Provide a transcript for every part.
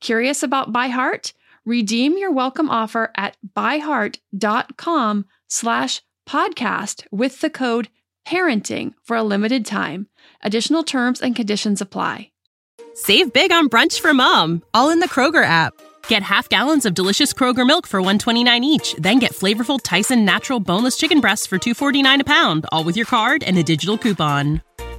Curious about ByHeart? Redeem your welcome offer at byheart.com slash podcast with the code parenting for a limited time. Additional terms and conditions apply. Save big on brunch for mom, all in the Kroger app. Get half gallons of delicious Kroger milk for 129 each, then get flavorful Tyson natural boneless chicken breasts for 249 a pound, all with your card and a digital coupon.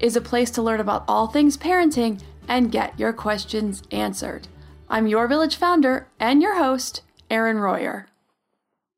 is a place to learn about all things parenting and get your questions answered. I'm your village founder and your host, Erin Royer.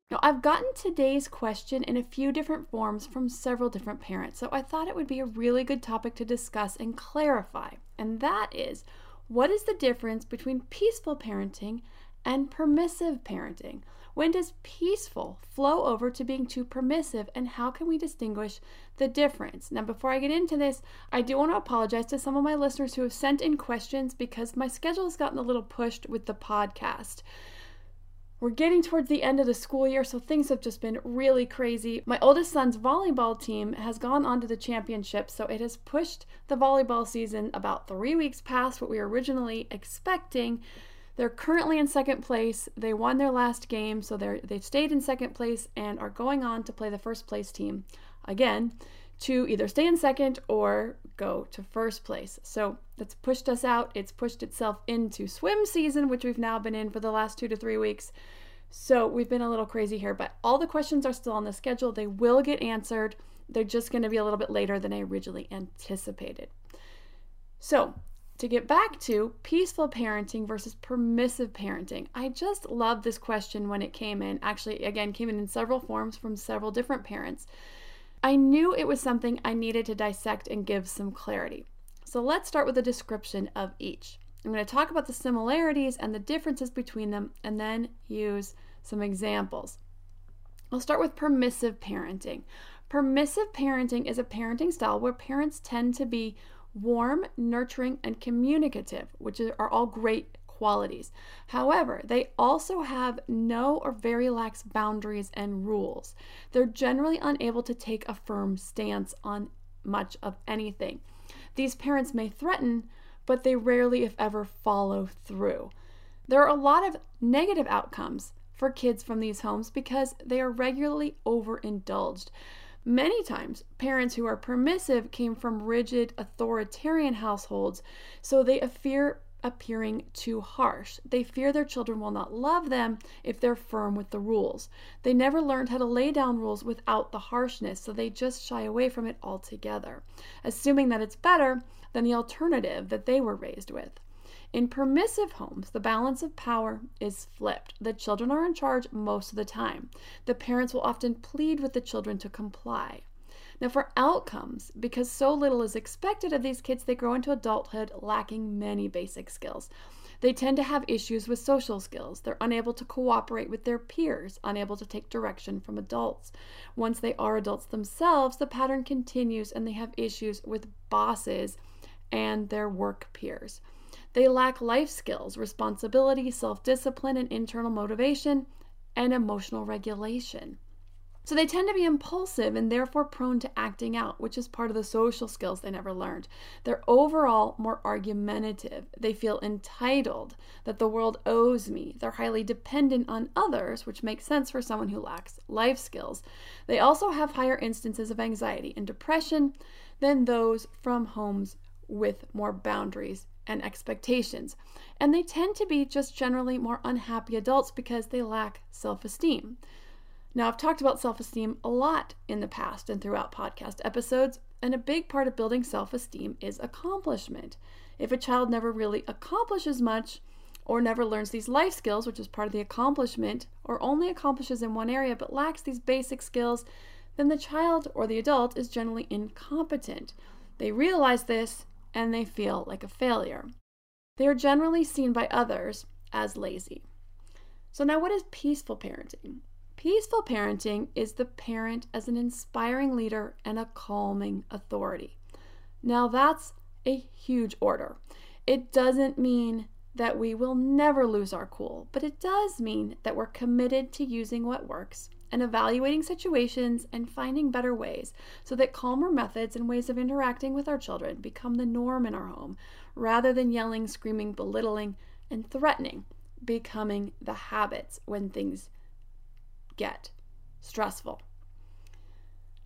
Now, I've gotten today's question in a few different forms from several different parents, so I thought it would be a really good topic to discuss and clarify. And that is what is the difference between peaceful parenting and permissive parenting? When does peaceful flow over to being too permissive, and how can we distinguish the difference? Now, before I get into this, I do want to apologize to some of my listeners who have sent in questions because my schedule has gotten a little pushed with the podcast. We're getting towards the end of the school year, so things have just been really crazy. My oldest son's volleyball team has gone on to the championship, so it has pushed the volleyball season about three weeks past what we were originally expecting. They're currently in second place. They won their last game, so they're they've stayed in second place and are going on to play the first place team again to either stay in second or go to first place. So that's pushed us out. It's pushed itself into swim season, which we've now been in for the last two to three weeks. So we've been a little crazy here, but all the questions are still on the schedule. They will get answered. They're just going to be a little bit later than I originally anticipated. So to get back to peaceful parenting versus permissive parenting. I just love this question when it came in. Actually, again, came in in several forms from several different parents. I knew it was something I needed to dissect and give some clarity. So let's start with a description of each. I'm going to talk about the similarities and the differences between them and then use some examples. I'll start with permissive parenting. Permissive parenting is a parenting style where parents tend to be warm, nurturing, and communicative, which are all great qualities. However, they also have no or very lax boundaries and rules. They're generally unable to take a firm stance on much of anything. These parents may threaten, but they rarely, if ever, follow through. There are a lot of negative outcomes for kids from these homes because they are regularly overindulged. Many times, parents who are permissive came from rigid authoritarian households, so they fear appearing too harsh. They fear their children will not love them if they're firm with the rules. They never learned how to lay down rules without the harshness, so they just shy away from it altogether, assuming that it's better than the alternative that they were raised with. In permissive homes, the balance of power is flipped. The children are in charge most of the time. The parents will often plead with the children to comply. Now, for outcomes, because so little is expected of these kids, they grow into adulthood lacking many basic skills. They tend to have issues with social skills. They're unable to cooperate with their peers, unable to take direction from adults. Once they are adults themselves, the pattern continues and they have issues with bosses and their work peers. They lack life skills, responsibility, self discipline, and internal motivation, and emotional regulation. So they tend to be impulsive and therefore prone to acting out, which is part of the social skills they never learned. They're overall more argumentative. They feel entitled that the world owes me. They're highly dependent on others, which makes sense for someone who lacks life skills. They also have higher instances of anxiety and depression than those from homes with more boundaries and expectations. And they tend to be just generally more unhappy adults because they lack self esteem. Now, I've talked about self esteem a lot in the past and throughout podcast episodes, and a big part of building self esteem is accomplishment. If a child never really accomplishes much, or never learns these life skills, which is part of the accomplishment, or only accomplishes in one area but lacks these basic skills, then the child or the adult is generally incompetent. They realize this and they feel like a failure. They are generally seen by others as lazy. So, now what is peaceful parenting? Peaceful parenting is the parent as an inspiring leader and a calming authority. Now, that's a huge order. It doesn't mean that we will never lose our cool, but it does mean that we're committed to using what works and evaluating situations and finding better ways so that calmer methods and ways of interacting with our children become the norm in our home rather than yelling, screaming, belittling, and threatening becoming the habits when things get stressful.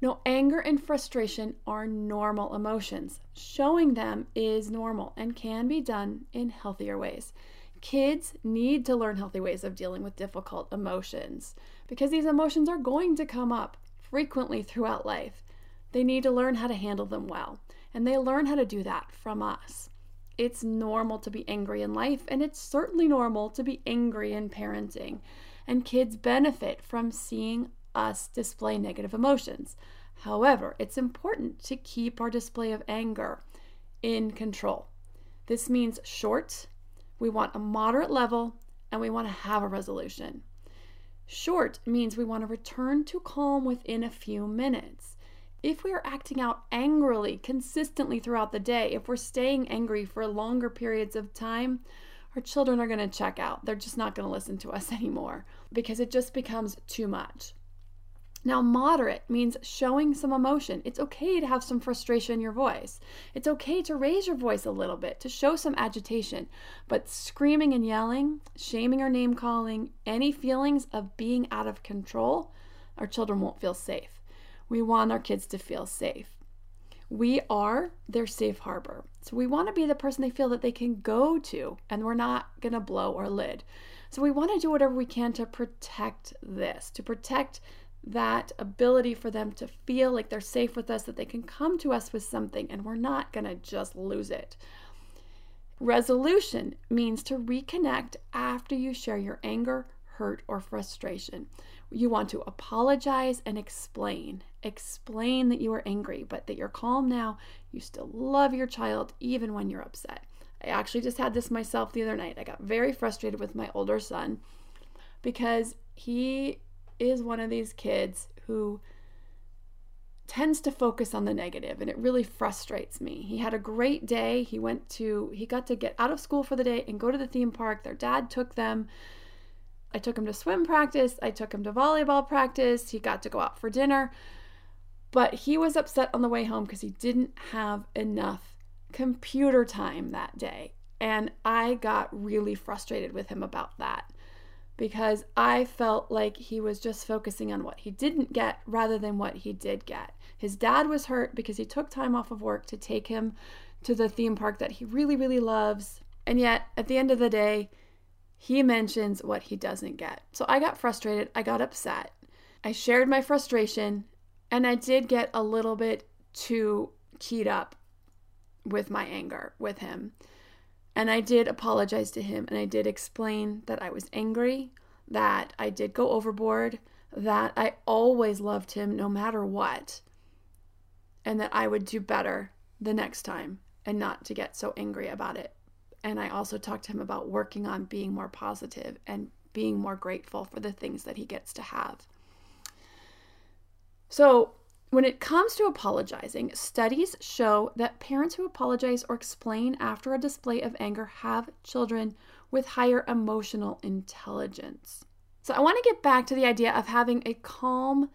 No, anger and frustration are normal emotions. Showing them is normal and can be done in healthier ways. Kids need to learn healthy ways of dealing with difficult emotions because these emotions are going to come up frequently throughout life. They need to learn how to handle them well, and they learn how to do that from us. It's normal to be angry in life, and it's certainly normal to be angry in parenting and kids benefit from seeing us display negative emotions. However, it's important to keep our display of anger in control. This means short, we want a moderate level, and we want to have a resolution. Short means we want to return to calm within a few minutes. If we are acting out angrily consistently throughout the day, if we're staying angry for longer periods of time, our children are going to check out. They're just not going to listen to us anymore because it just becomes too much. Now, moderate means showing some emotion. It's okay to have some frustration in your voice. It's okay to raise your voice a little bit, to show some agitation. But screaming and yelling, shaming or name calling, any feelings of being out of control, our children won't feel safe. We want our kids to feel safe we are their safe harbor. So we want to be the person they feel that they can go to, and we're not going to blow our lid. So we want to do whatever we can to protect this, to protect that ability for them to feel like they're safe with us, that they can come to us with something, and we're not going to just lose it. Resolution means to reconnect after you share your anger, hurt, or frustration. You want to apologize and explain. Explain that you are angry, but that you're calm now. You still love your child even when you're upset. I actually just had this myself the other night. I got very frustrated with my older son because he is one of these kids who tends to focus on the negative and it really frustrates me. He had a great day. He went to he got to get out of school for the day and go to the theme park. Their dad took them I took him to swim practice, I took him to volleyball practice, he got to go out for dinner. But he was upset on the way home because he didn't have enough computer time that day. And I got really frustrated with him about that because I felt like he was just focusing on what he didn't get rather than what he did get. His dad was hurt because he took time off of work to take him to the theme park that he really, really loves. And yet, at the end of the day, he mentions what he doesn't get. So I got frustrated. I got upset. I shared my frustration, and I did get a little bit too keyed up with my anger with him. And I did apologize to him, and I did explain that I was angry, that I did go overboard, that I always loved him no matter what. and that I would do better the next time and not to get so angry about it. And I also talked to him about working on being more positive and being more grateful for the things that he gets to have. So, when it comes to apologizing, studies show that parents who apologize or explain after a display of anger have children with higher emotional intelligence. So, I want to get back to the idea of having a calm,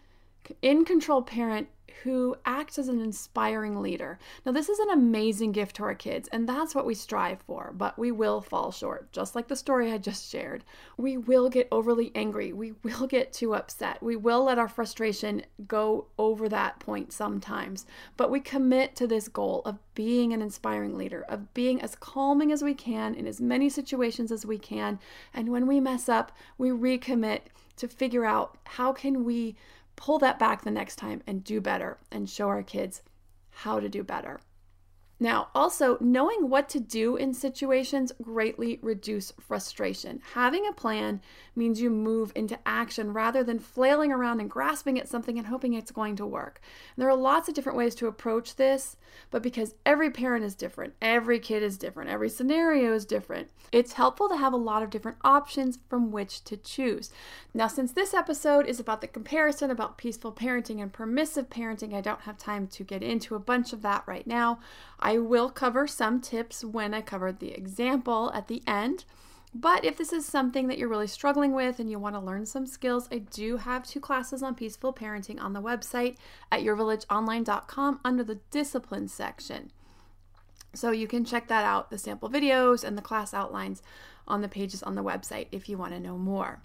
in control parent who acts as an inspiring leader. Now, this is an amazing gift to our kids, and that's what we strive for, but we will fall short, just like the story I just shared. We will get overly angry. We will get too upset. We will let our frustration go over that point sometimes, but we commit to this goal of being an inspiring leader, of being as calming as we can in as many situations as we can. And when we mess up, we recommit to figure out how can we pull that back the next time and do better and show our kids how to do better. Now, also, knowing what to do in situations greatly reduce frustration. Having a plan means you move into action rather than flailing around and grasping at something and hoping it's going to work. And there are lots of different ways to approach this, but because every parent is different, every kid is different, every scenario is different, it's helpful to have a lot of different options from which to choose. Now, since this episode is about the comparison about peaceful parenting and permissive parenting, I don't have time to get into a bunch of that right now. I will cover some tips when I cover the example at the end. But if this is something that you're really struggling with and you want to learn some skills, I do have two classes on peaceful parenting on the website at yourvillageonline.com under the discipline section. So you can check that out, the sample videos and the class outlines on the pages on the website if you want to know more.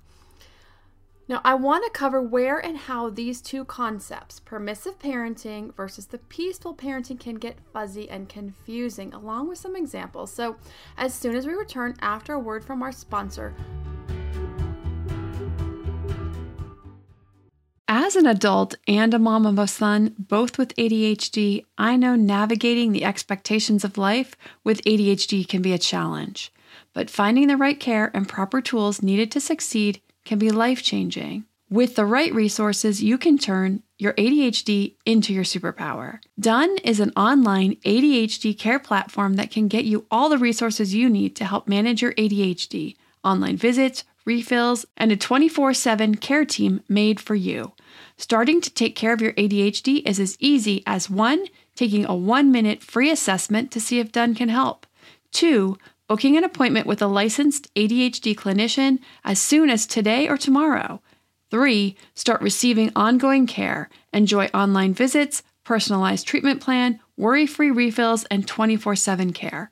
Now, I want to cover where and how these two concepts, permissive parenting versus the peaceful parenting, can get fuzzy and confusing, along with some examples. So, as soon as we return after a word from our sponsor, As an adult and a mom of a son, both with ADHD, I know navigating the expectations of life with ADHD can be a challenge. But finding the right care and proper tools needed to succeed can be life changing. With the right resources, you can turn your ADHD into your superpower. Done is an online ADHD care platform that can get you all the resources you need to help manage your ADHD online visits, refills, and a 24 7 care team made for you. Starting to take care of your ADHD is as easy as one, taking a one minute free assessment to see if Done can help, two, booking an appointment with a licensed ADHD clinician as soon as today or tomorrow. 3. Start receiving ongoing care. Enjoy online visits, personalized treatment plan, worry free refills, and 24 7 care.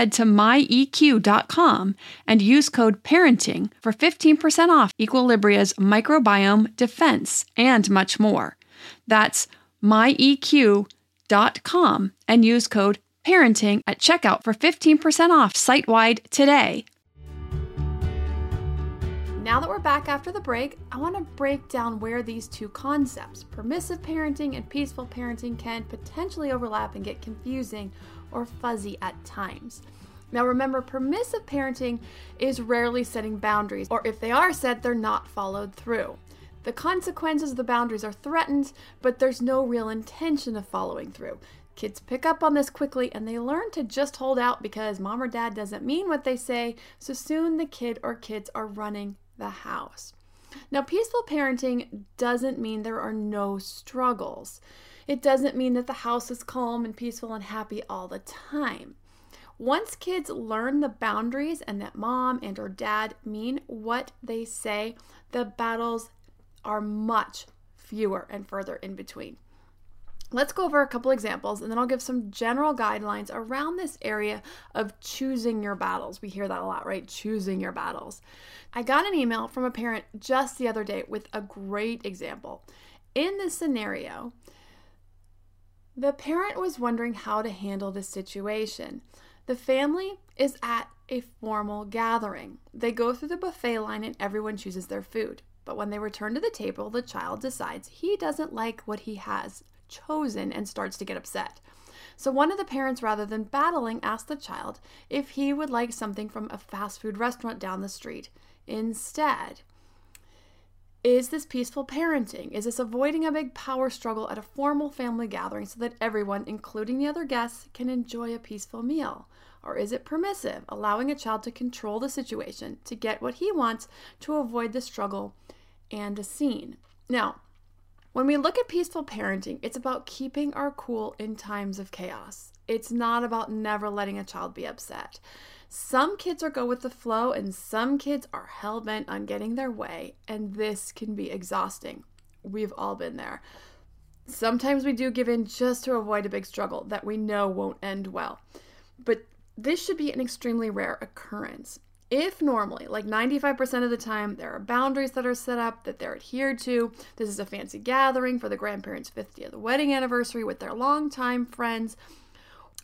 Head to myeq.com and use code PARENTING for 15% off Equilibria's microbiome defense and much more. That's myeq.com and use code parenting at checkout for 15% off site wide today. Now that we're back after the break, I want to break down where these two concepts, permissive parenting and peaceful parenting, can potentially overlap and get confusing or fuzzy at times. Now, remember, permissive parenting is rarely setting boundaries, or if they are set, they're not followed through. The consequences of the boundaries are threatened, but there's no real intention of following through. Kids pick up on this quickly and they learn to just hold out because mom or dad doesn't mean what they say, so soon the kid or kids are running the house. Now, peaceful parenting doesn't mean there are no struggles. It doesn't mean that the house is calm and peaceful and happy all the time. Once kids learn the boundaries and that mom and or dad mean what they say, the battles are much fewer and further in between. Let's go over a couple examples and then I'll give some general guidelines around this area of choosing your battles. We hear that a lot, right? Choosing your battles. I got an email from a parent just the other day with a great example. In this scenario, the parent was wondering how to handle the situation. The family is at a formal gathering. They go through the buffet line and everyone chooses their food. But when they return to the table, the child decides he doesn't like what he has chosen and starts to get upset. So one of the parents, rather than battling, asked the child if he would like something from a fast food restaurant down the street instead. Is this peaceful parenting? Is this avoiding a big power struggle at a formal family gathering so that everyone, including the other guests, can enjoy a peaceful meal? Or is it permissive, allowing a child to control the situation, to get what he wants, to avoid the struggle and a scene? Now, when we look at peaceful parenting, it's about keeping our cool in times of chaos. It's not about never letting a child be upset. Some kids are go with the flow, and some kids are hell bent on getting their way, and this can be exhausting. We've all been there. Sometimes we do give in just to avoid a big struggle that we know won't end well. But this should be an extremely rare occurrence. If normally, like 95% of the time, there are boundaries that are set up that they're adhered to, this is a fancy gathering for the grandparents' 50th wedding anniversary with their longtime friends.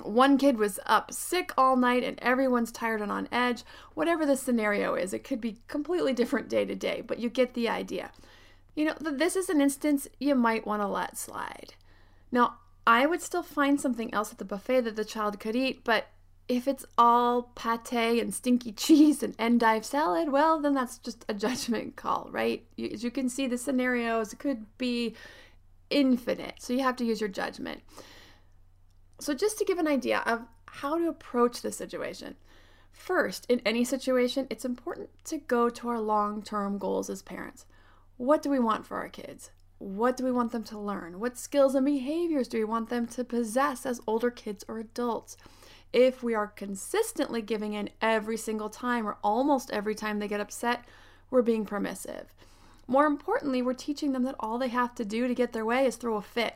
One kid was up sick all night and everyone's tired and on edge. Whatever the scenario is, it could be completely different day to day, but you get the idea. You know, this is an instance you might want to let slide. Now, I would still find something else at the buffet that the child could eat, but if it's all pate and stinky cheese and endive salad, well, then that's just a judgment call, right? As you can see, the scenarios could be infinite, so you have to use your judgment. So, just to give an idea of how to approach the situation, first, in any situation, it's important to go to our long term goals as parents. What do we want for our kids? What do we want them to learn? What skills and behaviors do we want them to possess as older kids or adults? If we are consistently giving in every single time or almost every time they get upset, we're being permissive. More importantly, we're teaching them that all they have to do to get their way is throw a fit.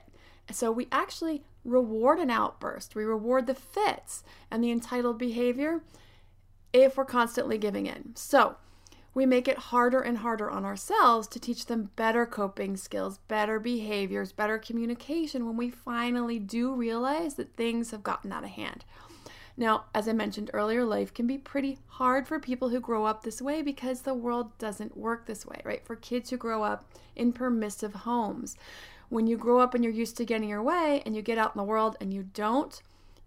So we actually reward an outburst. We reward the fits and the entitled behavior if we're constantly giving in. So we make it harder and harder on ourselves to teach them better coping skills, better behaviors, better communication when we finally do realize that things have gotten out of hand. Now, as I mentioned earlier, life can be pretty hard for people who grow up this way because the world doesn't work this way, right? For kids who grow up in permissive homes. When you grow up and you're used to getting your way and you get out in the world and you don't,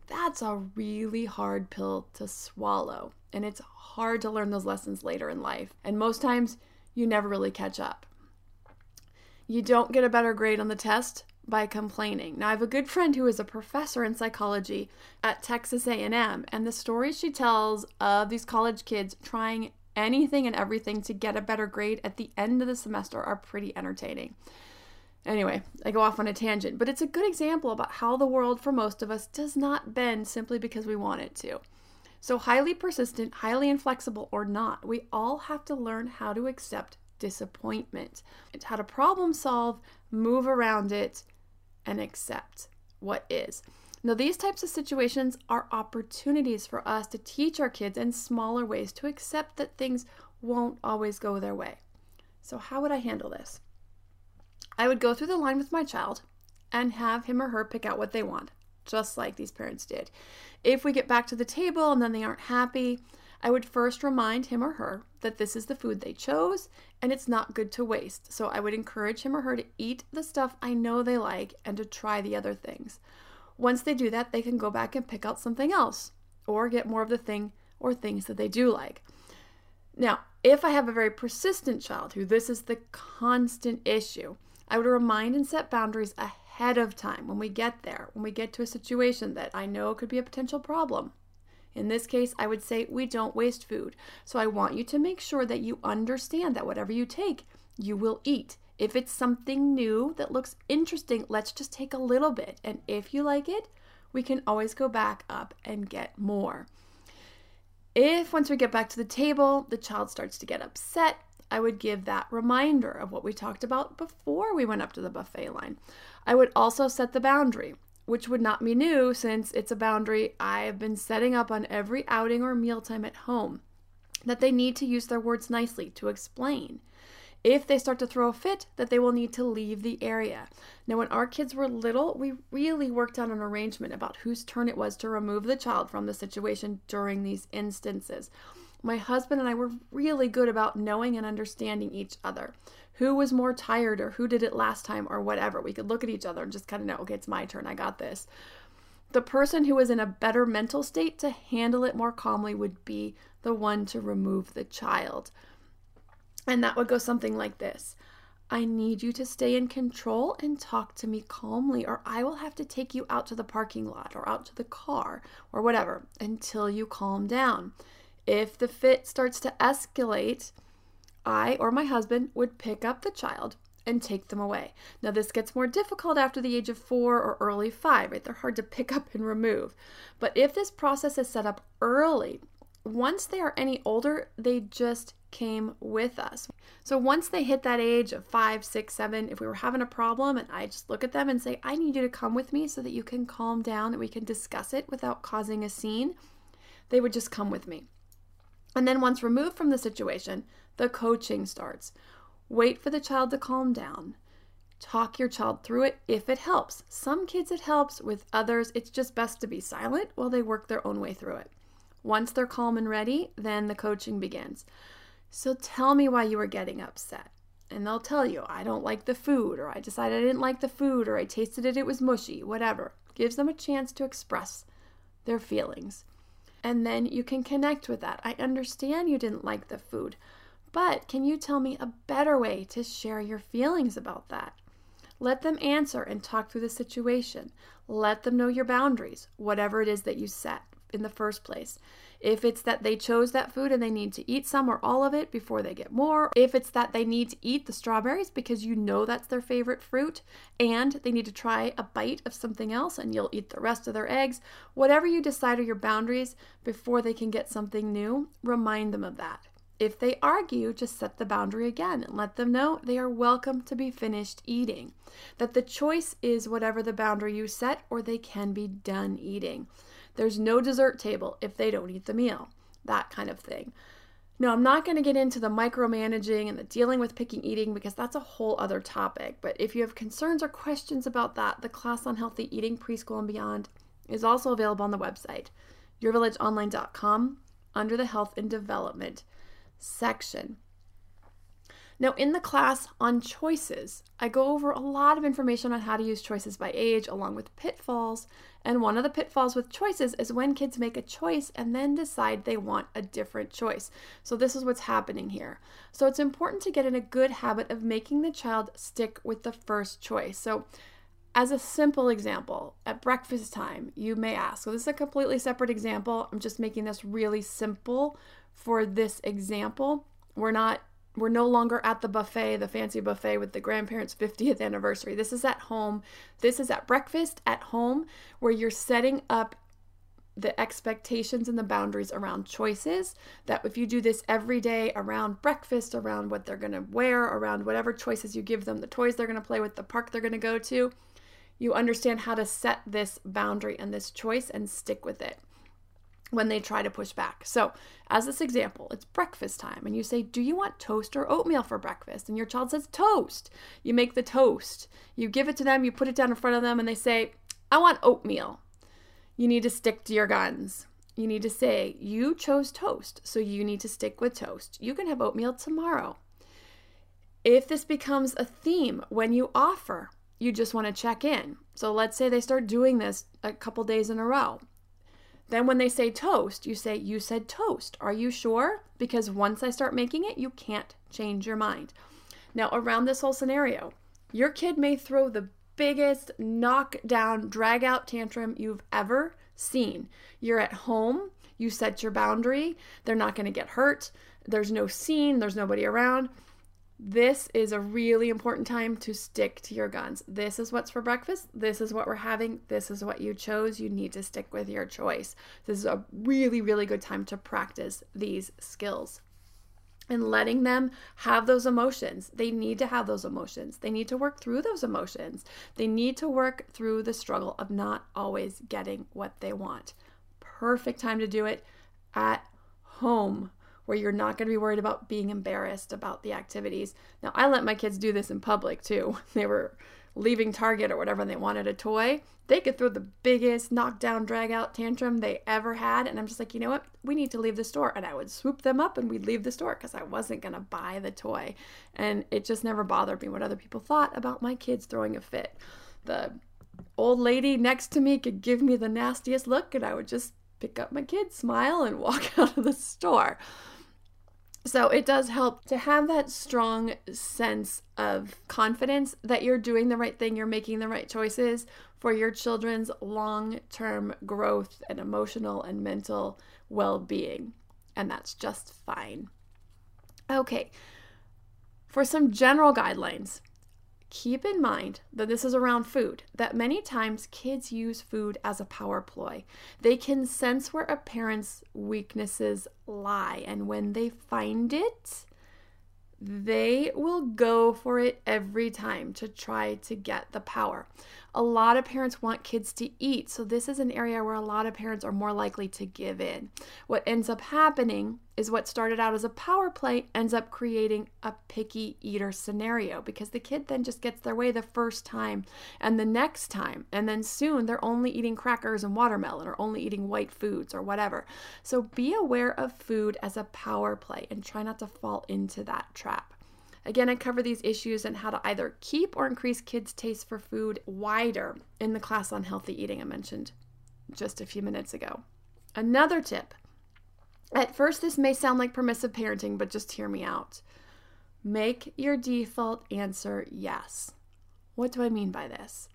that's a really hard pill to swallow. And it's hard to learn those lessons later in life. And most times, you never really catch up. You don't get a better grade on the test by complaining. Now I have a good friend who is a professor in psychology at Texas A&M and the stories she tells of these college kids trying anything and everything to get a better grade at the end of the semester are pretty entertaining. Anyway, I go off on a tangent, but it's a good example about how the world for most of us does not bend simply because we want it to. So, highly persistent, highly inflexible, or not, we all have to learn how to accept disappointment. It's how to problem solve, move around it, and accept what is. Now, these types of situations are opportunities for us to teach our kids in smaller ways to accept that things won't always go their way. So, how would I handle this? I would go through the line with my child and have him or her pick out what they want. just like these parents did. If we get back to the table and then they aren't happy, I would first remind him or her that this is the food they chose and it's not good to waste. So I would encourage him or her to eat the stuff I know they like and to try the other things. Once they do that, they can go back and pick out something else or get more of the thing or things that they do like. Now, if I have a very persistent child who this is the constant issue, I would remind and set boundaries ahead of time when we get there, when we get to a situation that I know could be a potential problem. In this case, I would say we don't waste food. So I want you to make sure that you understand that whatever you take, you will eat. If it's something new that looks interesting, let's just take a little bit. And if you like it, we can always go back up and get more. If once we get back to the table, the child starts to get upset, I would give that reminder of what we talked about before we went up to the buffet line. I would also set the boundary which would not be new since it's a boundary I have been setting up on every outing or mealtime at home. That they need to use their words nicely to explain. If they start to throw a fit, that they will need to leave the area. Now, when our kids were little, we really worked out an arrangement about whose turn it was to remove the child from the situation during these instances. My husband and I were really good about knowing and understanding each other who was more tired or who did it last time or whatever. We could look at each other and just kind of know, okay, it's my turn. I got this. The person who was in a better mental state to handle it more calmly would be the one to remove the child. And that would go something like this I need you to stay in control and talk to me calmly, or I will have to take you out to the parking lot or out to the car or whatever until you calm down. If the fit starts to escalate, I or my husband would pick up the child and take them away. Now, this gets more difficult after the age of four or early five, right? They're hard to pick up and remove. But if this process is set up early, once they are any older, they just came with us. So once they hit that age of five, six, seven, if we were having a problem and I just look at them and say, I need you to come with me so that you can calm down, that we can discuss it without causing a scene, they would just come with me. And then once removed from the situation, the coaching starts. Wait for the child to calm down. Talk your child through it if it helps. Some kids it helps, with others, it's just best to be silent while they work their own way through it. Once they're calm and ready, then the coaching begins. So tell me why you were getting upset. And they'll tell you, I don't like the food, or I decided I didn't like the food, or I tasted it, it was mushy, whatever. Gives them a chance to express their feelings. And then you can connect with that. I understand you didn't like the food. But can you tell me a better way to share your feelings about that? Let them answer and talk through the situation. Let them know your boundaries, whatever it is that you set in the first place. If it's that they chose that food and they need to eat some or all of it before they get more, if it's that they need to eat the strawberries because you know that's their favorite fruit and they need to try a bite of something else and you'll eat the rest of their eggs, whatever you decide are your boundaries before they can get something new, remind them of that. If they argue, just set the boundary again and let them know they are welcome to be finished eating. That the choice is whatever the boundary you set, or they can be done eating. There's no dessert table if they don't eat the meal. That kind of thing. No, I'm not going to get into the micromanaging and the dealing with picking eating because that's a whole other topic. But if you have concerns or questions about that, the class on healthy eating, preschool, and beyond is also available on the website, yourvillageonline.com, under the health and development section. Now, in the class on choices, I go over a lot of information on how to use choices by age along with pitfalls. And one of the pitfalls with choices is when kids make a choice and then decide they want a different choice. So, this is what's happening here. So, it's important to get in a good habit of making the child stick with the first choice. So, as a simple example, at breakfast time, you may ask, so this is a completely separate example. I'm just making this really simple for this example. We're not we're no longer at the buffet, the fancy buffet with the grandparents' 50th anniversary. This is at home. This is at breakfast at home where you're setting up the expectations and the boundaries around choices. That if you do this every day around breakfast, around what they're going to wear, around whatever choices you give them, the toys they're going to play with, the park they're going to go to, you understand how to set this boundary and this choice and stick with it when they try to push back. So, as this example, it's breakfast time, and you say, Do you want toast or oatmeal for breakfast? And your child says, Toast. You make the toast, you give it to them, you put it down in front of them, and they say, I want oatmeal. you need to stick to your guns. You need to say, you chose toast, so you need to stick with toast. You can have oatmeal tomorrow. If this becomes a theme when you offer, you just want to check in. So let's say they start doing this a couple days in a row. Then when they say toast, you say, You said toast. Are you sure? Because once I start making it, you can't change your mind. Now, around this whole scenario, your kid may throw the biggest knockdown, drag out tantrum you've ever seen. You're at home, you set your boundary, they're not going to get hurt, there's no scene, there's nobody around. This is a really important time to stick to your guns. This is what's for breakfast. This is what we're having. This is what you chose. You need to stick with your choice. This is a really, really good time to practice these skills and letting them have those emotions. They need to have those emotions. They need to work through those emotions. They need to work through the struggle of not always getting what they want. Perfect time to do it at home where you're not going to be worried about being embarrassed about the activities. Now, I let my kids do this in public too. They were leaving Target or whatever and they wanted a toy. They could throw the biggest knockdown, drag out tantrum they ever had. And I'm just like, you know what? We need to leave the store. And I would swoop them up and we'd leave the store because I wasn't going to buy the toy. And it just never bothered me what other people thought about my kids throwing a fit. The old lady next to me could give me the nastiest look and I would just pick up my kids, smile, and walk out of the store. So it does help to have that strong sense of confidence that you're doing the right thing, you're making the right choices for your children's long term growth and emotional and mental well being. And that's just fine. Okay, for some general guidelines, keep in mind that this is around food, that many times kids use food as a power ploy. They can sense where a parent's weaknesses lie, and when they find it, they will go for it every time to try to get the power. A lot of parents want kids to eat, so this is an area where a lot of parents are more likely to give in. What ends up happening is what started out as a power play ends up creating a picky eater scenario because the kid then just gets their way the first time and the next time, and then soon they're only eating crackers and watermelon or only eating white foods or whatever. So be aware of food as a power play and try not to fall into that trap. Again, I cover these issues and how to either keep or increase kids' taste for food wider in the class on healthy eating I mentioned just a few minutes ago. Another tip at first, this may sound like permissive parenting, but just hear me out. Make your default answer yes. What do I mean by this?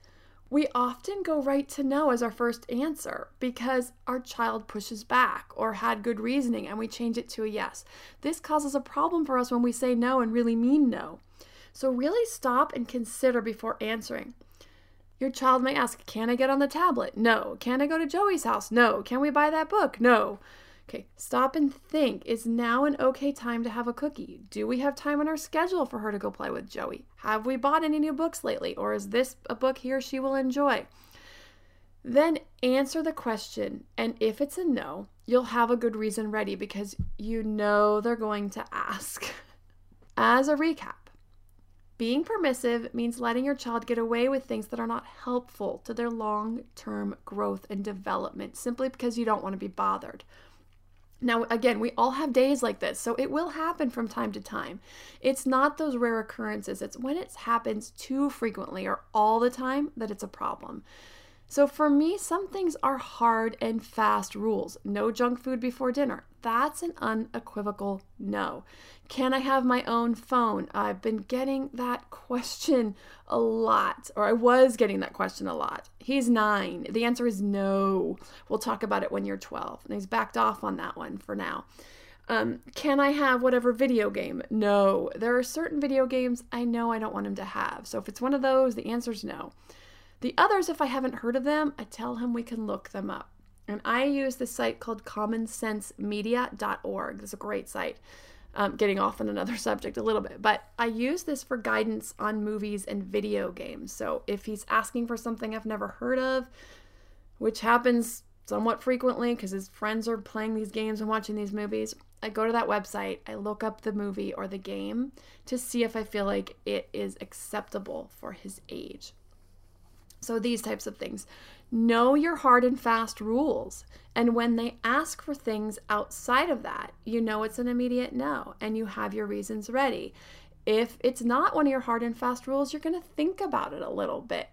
We often go right to no as our first answer because our child pushes back or had good reasoning and we change it to a yes. This causes a problem for us when we say no and really mean no. So, really stop and consider before answering. Your child may ask, Can I get on the tablet? No. Can I go to Joey's house? No. Can we buy that book? No. Okay, stop and think. Is now an okay time to have a cookie? Do we have time on our schedule for her to go play with Joey? Have we bought any new books lately? Or is this a book he or she will enjoy? Then answer the question, and if it's a no, you'll have a good reason ready because you know they're going to ask. As a recap, being permissive means letting your child get away with things that are not helpful to their long term growth and development simply because you don't want to be bothered. Now, again, we all have days like this, so it will happen from time to time. It's not those rare occurrences, it's when it happens too frequently or all the time that it's a problem. So for me, some things are hard and fast rules. No junk food before dinner. That's an unequivocal no. Can I have my own phone? I've been getting that question a lot, or I was getting that question a lot. He's nine. The answer is no. We'll talk about it when you're 12. And he's backed off on that one for now. Um, can I have whatever video game? No. There are certain video games I know I don't want him to have. So if it's one of those, the answer is no. The others, if I haven't heard of them, I tell him we can look them up. And I use this site called commonsensemedia.org. It's a great site. Um, getting off on another subject a little bit, but I use this for guidance on movies and video games. So if he's asking for something I've never heard of, which happens somewhat frequently because his friends are playing these games and watching these movies, I go to that website, I look up the movie or the game to see if I feel like it is acceptable for his age. So, these types of things. Know your hard and fast rules. And when they ask for things outside of that, you know it's an immediate no and you have your reasons ready. If it's not one of your hard and fast rules, you're going to think about it a little bit.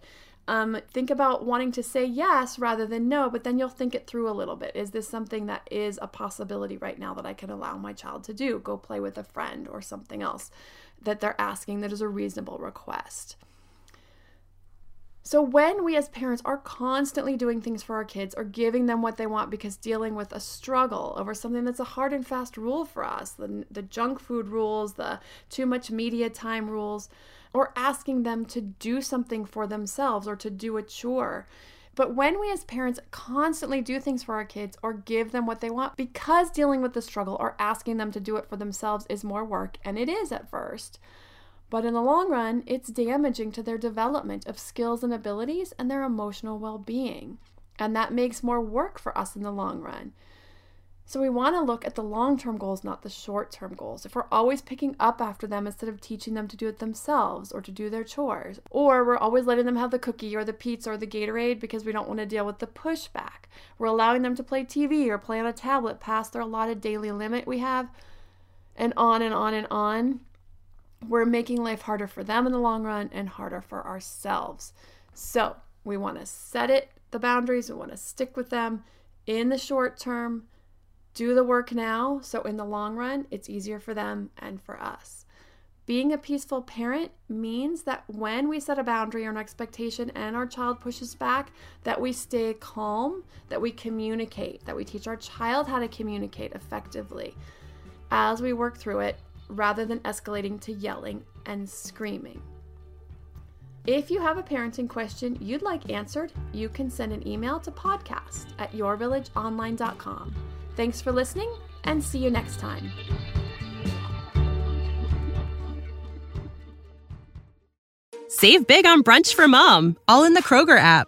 Um, think about wanting to say yes rather than no, but then you'll think it through a little bit. Is this something that is a possibility right now that I can allow my child to do? Go play with a friend or something else that they're asking that is a reasonable request. So, when we as parents are constantly doing things for our kids or giving them what they want because dealing with a struggle over something that's a hard and fast rule for us, the, the junk food rules, the too much media time rules, or asking them to do something for themselves or to do a chore. But when we as parents constantly do things for our kids or give them what they want because dealing with the struggle or asking them to do it for themselves is more work, and it is at first but in the long run, it's damaging to their development of skills and abilities and their emotional well being. And that makes more work for us in the long run. So we want to look at the long term goals, not the short term goals. If we're always picking up after them instead of teaching them to do it themselves or to do their chores, or we're always letting them have the cookie or the pizza or the Gatorade because we don't want to deal with the pushback, we're allowing them to play TV or play on a tablet past their allotted daily limit we have, and on and on and on we're making life harder for them in the long run and harder for ourselves. So we want to set it, the boundaries, we want to stick with them in the short term, do the work now. So in the long run, it's easier for them and for us. Being a peaceful parent means that when we set a boundary or an expectation and our child pushes back, that we stay calm, that we communicate, that we teach our child how to communicate effectively as we work through it rather than escalating to yelling and screaming. If you have a parenting question you'd like answered, you can send an email to podcast at yourvillageonline.com. Thanks for listening and see you next time. Save big on brunch for mom, all in the Kroger app.